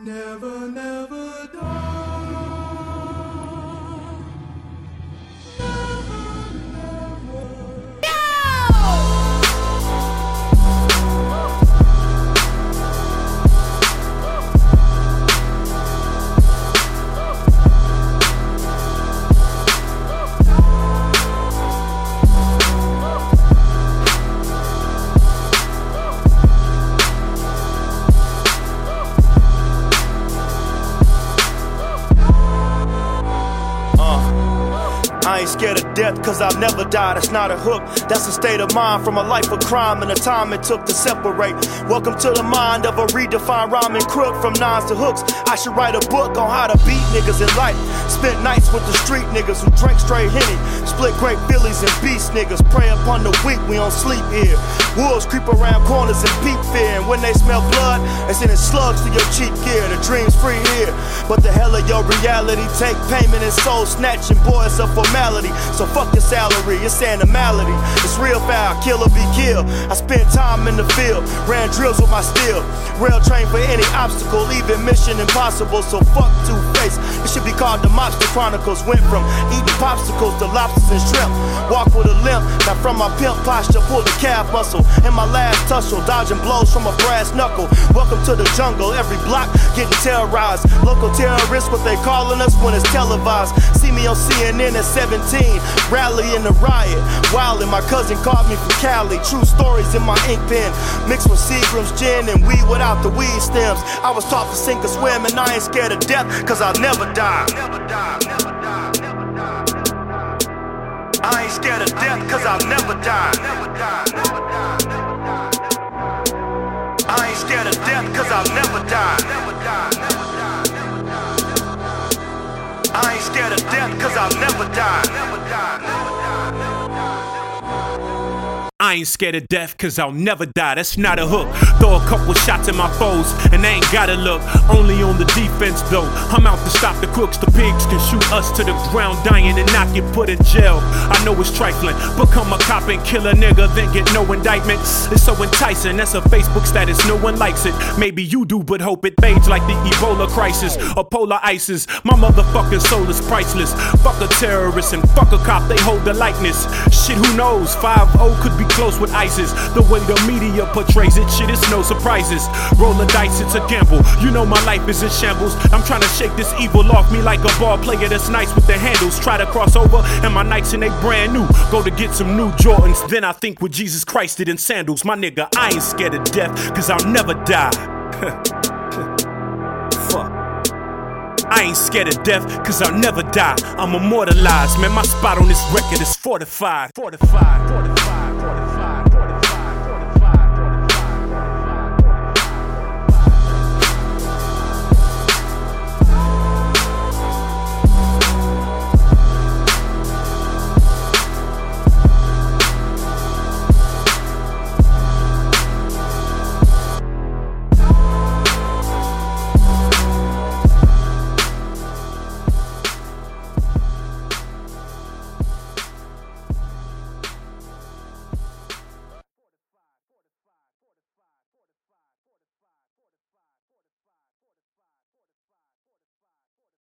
Never, never die. I ain't scared of death cause I've never died. That's not a hook, that's a state of mind from a life of crime and the time it took to separate. Welcome to the mind of a redefined rhyming crook from nines to hooks. I should write a book on how to beat niggas in life. Spent nights with the street niggas who drank straight Henny. Split great Phillies and beast niggas. Prey upon the weak, we don't sleep here. Wolves creep around corners and peep fear. And when they smell blood, they sending slugs to your cheap gear. The dream's free here. But the hell of your reality, take payment and soul snatching. Boy, it's a formality. So fuck your salary, it's animality. It's real foul, kill or be killed. I spent time in the field, ran drills with my steel. Rail train for any obstacle, even mission impossible. So fuck two face. It should be called the Mobster Chronicles. Went from eating popsicles to lobsters and shrimp. Walk with a limp, now from my pimp posture, pull the calf muscle. In my last tussle, dodging blows from a brass knuckle. Welcome to the jungle, every block getting terrorized. Local terrorists, what they calling us when it's televised. See me on CNN at 17, rally in the riot. Wildin', my cousin called me from Cali. True stories in my ink pen, mixed with Seagram's gin and weed without the weed stems. I was taught to sink or swim, and I ain't scared of death, cause I'll never die. Never die, never die, never die. I ain't scared of death, cause I'll never die. Never die, never die, never die. I ain't scared of death, cause I'll never die. Never die, never scared of death, cause I'll never die. Never die, never die. I ain't scared of death cause I'll never die. That's not a hook. Throw a couple shots at my foes and they ain't gotta look. Only on the defense though. I'm out to stop the crooks. The pigs can shoot us to the ground dying and not get put in jail. I know it's trifling. Become a cop and kill a nigga, then get no indictment. It's so enticing. That's a Facebook status. No one likes it. Maybe you do, but hope it fades like the Ebola crisis or polar ices. My motherfucking soul is priceless. Fuck a terrorist and fuck a cop. They hold the likeness. Shit, who knows? 5 0 could be close with ISIS. The way the media portrays it, shit, it's no surprises. Roll the dice, it's a gamble. You know my life is in shambles. I'm trying to shake this evil off me like a ball player that's nice with the handles. Try to cross over, and my nights and they brand new. Go to get some new Jordans, then I think with Jesus Christ did in sandals. My nigga, I ain't scared of death, cause I'll never die. Fuck. I ain't scared of death, cause I'll never die. I'm immortalized, man. My spot on this record is fortified. Fortified. Fortified.